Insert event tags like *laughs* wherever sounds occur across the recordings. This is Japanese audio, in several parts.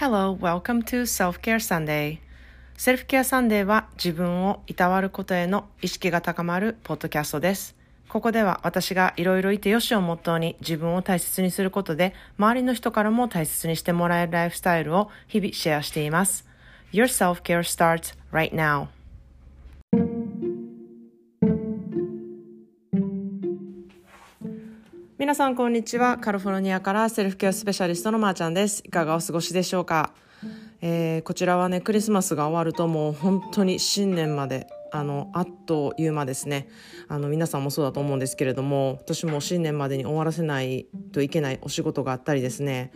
Hello, welcome to Self-Care Sunday. セルフケアサンデーは自分をいたわることへの意識が高まるポッドキャストです。ここでは私がいろいろいてよしをモットーに自分を大切にすることで周りの人からも大切にしてもらえるライフスタイルを日々シェアしています。Your self-care starts right now. 皆さんこんにちは。カリフォルニアからセルフケアスペシャリストのまーちゃんです。いかがお過ごしでしょうか、えー、こちらはね、クリスマスが終わるともう本当に新年まであのあっという間ですねあの皆さんもそうだと思うんですけれども私も新年までに終わらせないといけないお仕事があったりですね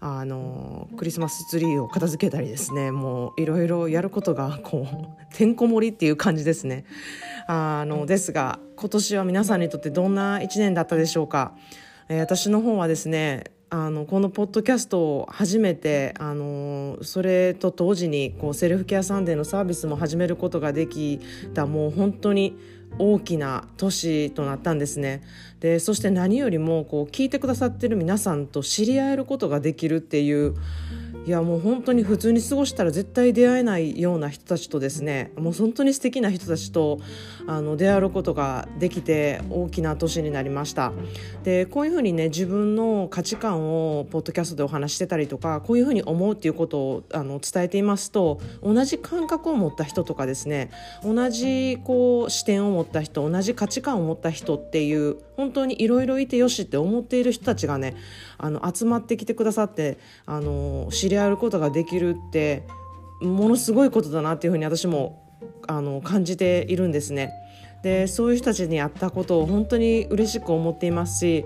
あのクリスマスツリーを片付けたりですねもういろいろやることがこうてんこ盛りっていう感じですね。あのですが今年は皆さんにとってどんな1年だったでしょうか、えー、私の方はですねあのこのポッドキャストを始めてあのそれと同時にこうセルフケアサンデーのサービスも始めることができたもう本当に大きな年となったんですね。でそして何よりもこう聞いてくださってる皆さんと知り合えることができるっていういやもう本当に普通に過ごしたら絶対出会えないような人たちとですねもう本当に素敵な人たちとあの出会うことができて大きな年になりました。でこういうふうにね自分の価値観をポッドキャストでお話してたりとかこういうふうに思うっていうことをあの伝えていますと同じ感覚を持った人とかですね同じこう視点を持った人同じ価値観を持った人っていう本当にいろいろいてよしって思っている人たちがねあの集まってきてくださってあの知り合うことができるってものすごいことだなっていうふうに私もあの感じているんですね。でそういう人たちに会ったことを本当に嬉しく思っていますし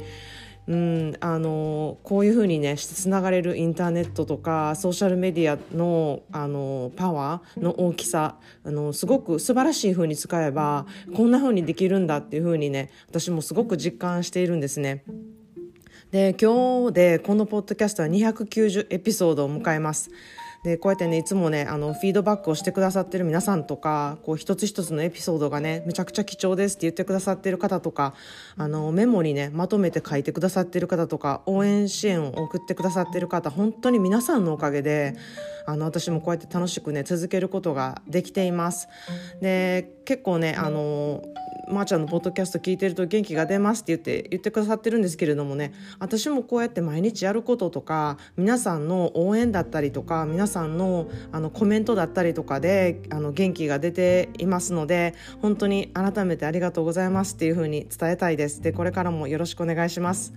うん、あのこういうふうにねつながれるインターネットとかソーシャルメディアのあのパワーの大きさあのすごく素晴らしいふうに使えばこんなふうにできるんだっていうふうにね私もすごく実感しているんですね。で今日でこのポッドキャストは290エピソードを迎えます。でこうやってねいつもねあのフィードバックをしてくださってる皆さんとかこう一つ一つのエピソードがねめちゃくちゃ貴重ですって言ってくださってる方とかあのメモにねまとめて書いてくださってる方とか応援支援を送ってくださってる方本当に皆さんのおかげであの私もこうやって楽しくね続けることができています。で結構ねあのまー、あ、ちゃんのポッドキャスト聞いてると元気が出ますって言って言ってくださってるんですけれどもね私もこうやって毎日やることとか皆さんの応援だったりとか皆さんのあのコメントだったりとかであの元気が出ていますので本当に改めてありがとうございますっていうふうに伝えたいです。でこれからもよろしくお願いします。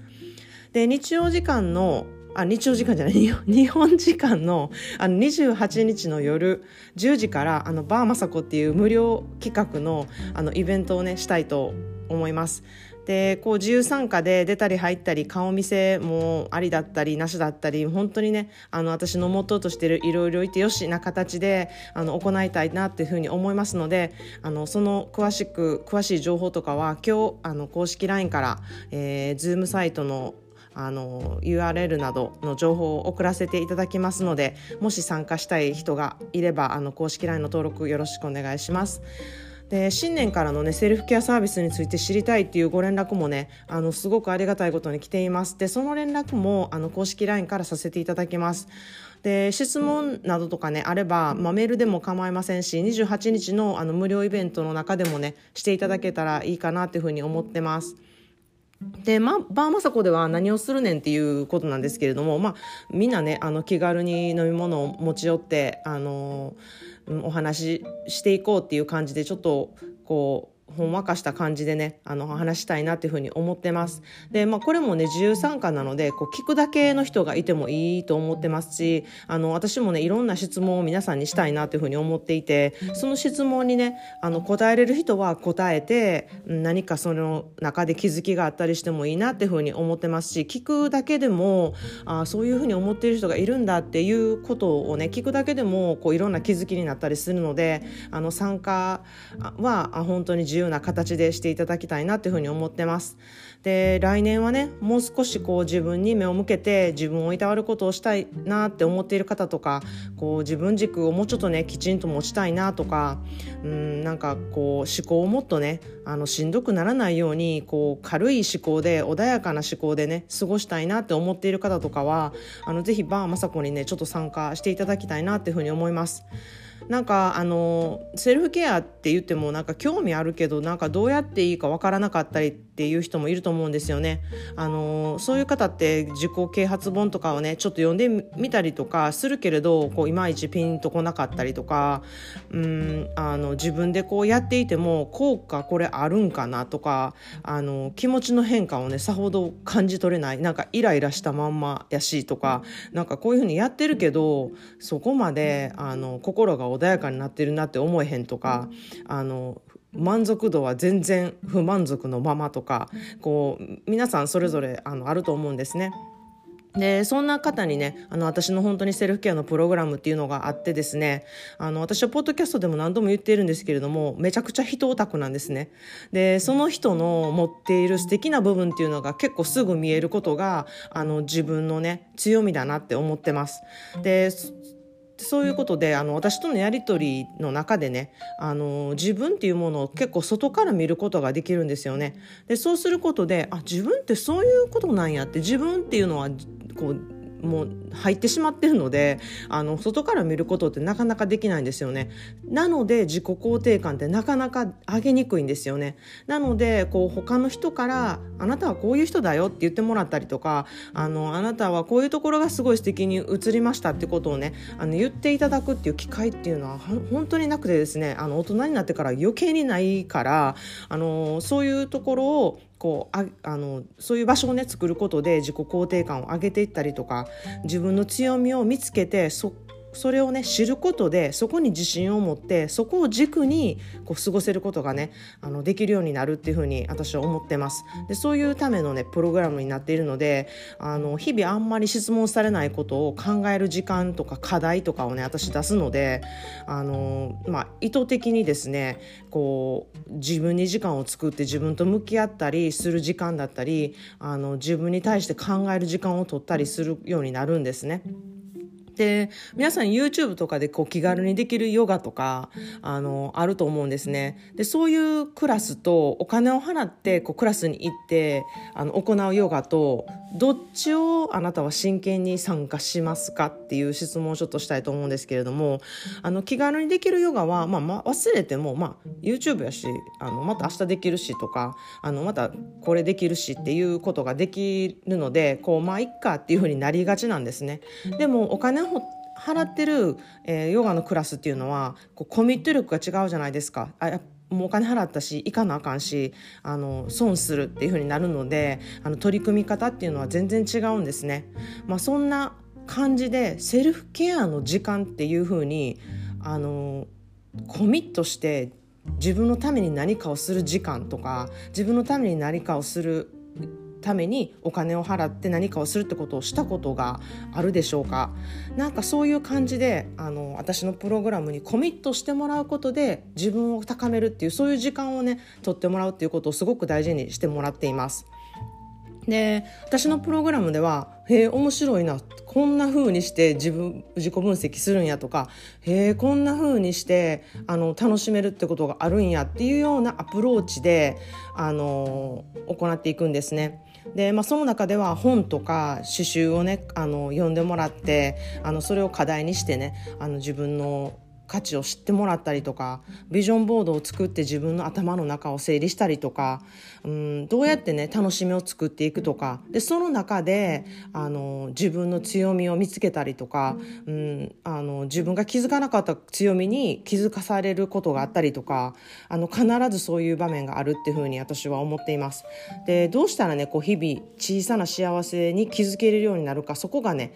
で日曜時間のあ日曜時間じゃない *laughs* 日本時間のあの28日の夜10時からあのバーマサコっていう無料企画のあのイベントをねしたいと思います。でこう自由参加で出たり入ったり顔見せもありだったりなしだったり本当にねあの私のモットーとしているいろいろいてよしな形であの行いたいなっていうふうに思いますのであのその詳しく詳しい情報とかは今日あの公式 LINE から、えー、Zoom サイトのあの URL などの情報を送らせていただきますのでもし参加したい人がいればあの公式 LINE の登録よろしくお願いします。で新年からの、ね、セルフケアサービスについて知りたいっていうご連絡もねあのすごくありがたいことに来ていますでその連絡もあの公式 LINE からさせていただきますで質問などとかねあれば、まあ、メールでも構いませんし28日のあの無料イベントの中でもねしていただけたらいいかなっていうふうに思ってます。で、ま、バーマサコでは何をするねんっていうことなんですけれども、まあ、みんなね、あの、気軽に飲み物を持ち寄って、あの、お話ししていこうっていう感じで、ちょっと、こう、ほんわかした感じでねあの話したいなっていうふうに思ってます。で、まあ、これもね自由参加なのでこう聞くだけの人がいてもいいと思ってますしあの私もねいろんな質問を皆さんにしたいなというふうに思っていてその質問にねあの答えれる人は答えて何かその中で気づきがあったりしてもいいなっていうふうに思ってますし聞くだけでもあそういうふうに思っている人がいるんだっていうことをね聞くだけでもこういろんな気づきになったりするのであの参加は本当に自自由な形でしていただきたいなというふうに思ってます。で来年はねもう少しこう自分に目を向けて自分をいたわることをしたいなって思っている方とかこう自分軸をもうちょっとねきちんと持ちたいなとかうんなんかこう思考をもっとねあのしんどくならないようにこう軽い思考で穏やかな思考でね過ごしたいなって思っている方とかはあのぜひバー雅子にねちょっと参加していただきたいなっていうふうに思います。なんかあのセルフケアって言ってもなんか興味あるけどなんかどうやっていいかわからなかったりっていう人もいると思うんですよね。あのそういう方って自己啓発本とかをねちょっと読んでみたりとかするけれどこういまいちピンとこなかったりとかうんあの自分でこうやっていても効果これあるんかなとかあの気持ちの変化をねさほど感じ取れないなんかイライラしたまんまやしとかなんかこういうふうにやってるけどそこまであの心が穏やかになってるなって思えへんとかあの満足度は全然不満足のままとかこう皆さんそれぞれあのあると思うんですね。でそんな方にねあの私の本当にセルフケアのプログラムっていうのがあってですねあの私はポッドキャストでも何度も言っているんですけれどもめちゃくちゃ人オタクなんですねでその人の持っている素敵な部分っていうのが結構すぐ見えることがあの自分のね強みだなって思ってますでそういうことであの私とのやり取りの中でねあの自分っていうものを結構外から見ることができるんですよね。でそうすることであ自分ってそういうことなんやって自分っていうのはこうもう入ってしまってるのであの外から見ることってなかなかできないんですよね。なので自己肯定感ってなかなか上げにくいんですよね。なのでこう他の人から「あなたはこういう人だよ」って言ってもらったりとか「あのあなたはこういうところがすごい素敵に映りました」ってことをねあの言っていただくっていう機会っていうのは本当になくてですねあの大人になってから余計にないからあのそういうところをこうああのそういう場所をね作ることで自己肯定感を上げていったりとか自分の強みを見つけてそそれをね知ることでそこに自信を持ってそこを軸にこう過ごせることがねあのできるようになるっていうふうに私は思ってますでそういうためのねプログラムになっているのであの日々あんまり質問されないことを考える時間とか課題とかをね私出すのであの、まあ、意図的にですねこう自分に時間を作って自分と向き合ったりする時間だったりあの自分に対して考える時間を取ったりするようになるんですね。で皆さん YouTube とかでこう気軽にできるヨガとかあのあると思うんですね。でそういうクラスとお金を払ってこうクラスに行ってあの行うヨガとどっちをあなたは真剣に参加しますかっていう質問をちょっとしたいと思うんですけれどもあの気軽にできるヨガは、まあ、まあ、忘れても、まあ、YouTube やしあのまた明日できるしとかあのまたこれできるしっていうことができるのでこうまあいっかっていうふうになりがちなんですね。でもお金払ってる、えー、ヨガのクラスっていうのはこうコミット力が違うじゃないですか。あもうお金払ったし行かなあかんしあの損するっていう風になるのであの取り組み方っていうのは全然違うんですね。まあ、そんな感じでセルフケアの時間っていう風にあのコミットして自分のために何かをする時間とか自分のために何かをするためにお金を払って何かをするってことをしたことがあるでしょうかなんかそういう感じであの私のプログラムにコミットしてもらうことで自分を高めるっていうそういう時間をね取ってもらうっていうことをすごく大事にしてもらっています。で私のプログラムでは「へえ面白いなこんな風にして自分自己分析するんや」とか「へえこんな風にしてあの楽しめるってことがあるんや」っていうようなアプローチであの行っていくんですね。で、まあ、その中では本とか詩集をねあの読んでもらってあのそれを課題にしてねあの自分の価値を知ってもらったりとかビジョンボードを作って自分の頭の中を整理したりとかうんどうやってね楽しみを作っていくとかでその中であの自分の強みを見つけたりとかうんあの自分が気づかなかった強みに気づかされることがあったりとかあの必ずそういう場面があるっていうふうに私は思っています。でどうしたらねこう日々小さな幸せに気づけるようになるかそこがね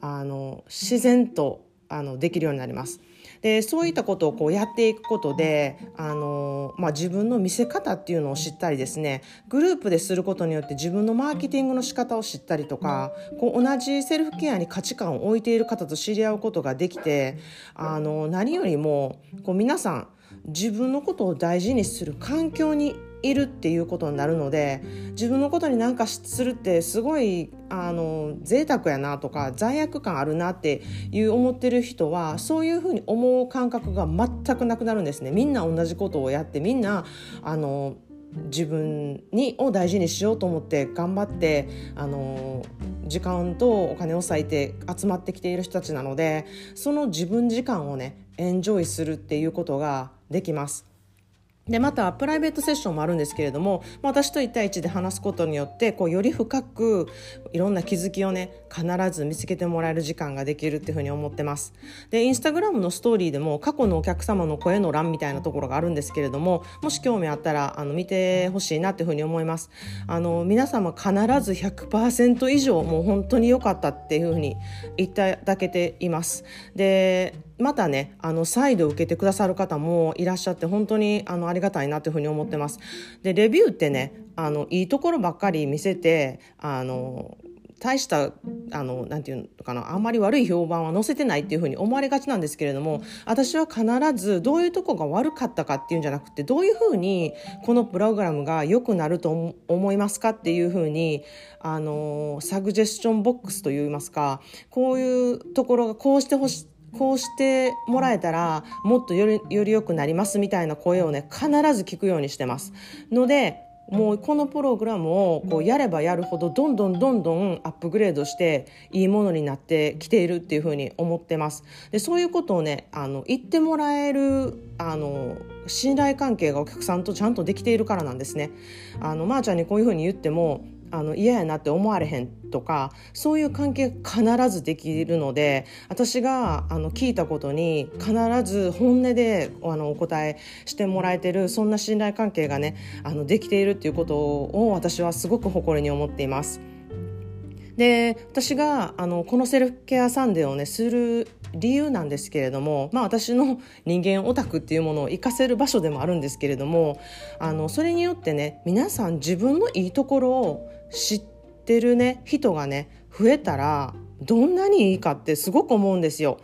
あの自然とあのできるようになります。でそういったことをこうやっていくことであの、まあ、自分の見せ方っていうのを知ったりですねグループですることによって自分のマーケティングの仕方を知ったりとかこう同じセルフケアに価値観を置いている方と知り合うことができてあの何よりもこう皆さん自分のことを大事にする環境にいるっていうことになるので自分のことに何かするってすごいあの贅沢やなとか罪悪感あるなっていう思ってる人はそういうふうに思う感覚が全くなくなるんですねみんな同じことをやってみんなあの自分にを大事にしようと思って頑張ってあの時間とお金を割いて集まってきている人たちなのでその自分時間をねエンジョイするっていうことができます。でまたプライベートセッションもあるんですけれども私と1対1で話すことによってこうより深くいろんな気づきをね必ず見つけてもらえる時間ができるっていうふうに思ってます。でインスタグラムのストーリーでも過去のお客様の声の欄みたいなところがあるんですけれどももし興味あったらあの見てほしいなっていうふうに思います。あの皆様必ず100%以上もう本当に良かったっていうふうに言っていただけています。でまたねあの再度受けてくださる方もいらっしゃって本当にあのありがたいなというふうに思ってます。でレビューってねあのいいところばっかり見せてあの大したあのなんていうのかなあんまり悪い評判は載せてないっていうふうに思われがちなんですけれども私は必ずどういうとこが悪かったかっていうんじゃなくてどういうふうにこのプログラムが良くなると思いますかっていうふうにあのサグジェスチョンボックスといいますかこういうところがこうしてほしいこうしてもらえたらもっとよりより良くなりますみたいな声をね必ず聞くようにしてます。のでもうこのプログラムをこうやればやるほどどんどんどんどんアップグレードしていいものになってきているっていうふうに思ってます。でそういうことをねあの言ってもらえるあの信頼関係がお客さんとちゃんとできているからなんですね。あのまー、あ、ちゃんにこういうふうに言ってもあの嫌やなって思われへんとかそういう関係必ずできるので私があの聞いたことに必ず本音であのお答えしてもらえてるそんな信頼関係がねあのできているっていうことを私はすごく誇りに思っています。で私があのこのセルフケアサンデーをねする理由なんですけれども、まあ、私の人間オタクっていうものを活かせる場所でもあるんですけれどもあのそれによってね皆さん自分のいいところを知ってるね人がね増えたらどんなにいいかってすごく思うんですよ。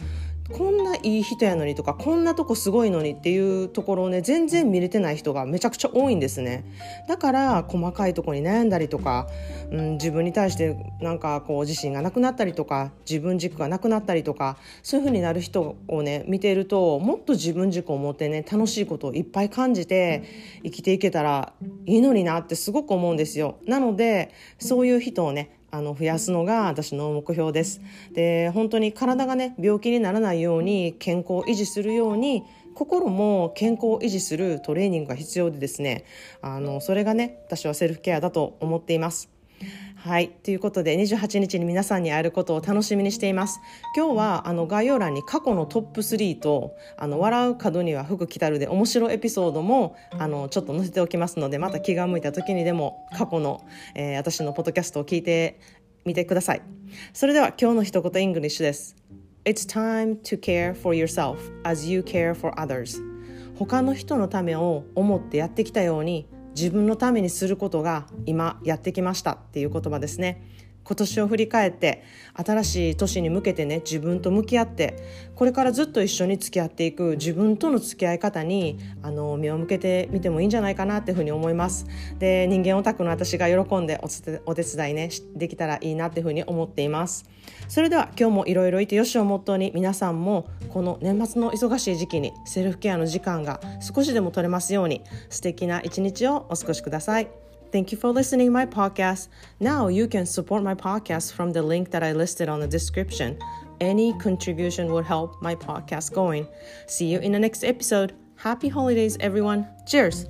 こんないい人やのにとかこんなとこすごいのにっていうところをね全然見れてない人がめちゃくちゃ多いんですね。だから細かいとこに悩んだりとか、うん、自分に対してなんかこう自信がなくなったりとか自分軸がなくなったりとかそういう風になる人をね見ているともっと自分軸を持ってね楽しいことをいっぱい感じて生きていけたらいいのになってすごく思うんですよ。なのでそういう人をねあの増やすのが私の目標です。で本当に体がね病気にならないように健康を維持するように心も健康を維持するトレーニングが必要でですねあのそれがね私はセルフケアだと思っています。はい。ということで、28日に皆さんに会えることを楽しみにしています。今日は、あの、概要欄に過去のトップ3と、あの、笑う角には服着たるで面白いエピソードも、あの、ちょっと載せておきますので、また気が向いた時にでも、過去の、えー、私のポッドキャストを聞いてみてください。それでは、今日の一言イングリッシュです。It's time to care for yourself as you care for others. 他の人のためを思ってやってきたように自分のためにする時が今やってきましたっていう言葉ですね。今年を振り返って新しい年に向けてね自分と向き合ってこれからずっと一緒に付き合っていく自分との付き合い方にあの目を向けてみてもいいんじゃないかなっていうふうに思います。で人間オタクの私が喜んでお手伝いねできたらいいなっていうふうに思っています。それでは今日もいろいろいてよしをモットーに皆さんもこの年末の忙しい時期にセルフケアの時間が少しでも取れますように素敵な一日をお過ごしください。Thank you for listening my podcast. Now you can support my podcast from the link that I listed on the description. Any contribution would help my podcast going. See you in the next episode. Happy holidays everyone. Cheers.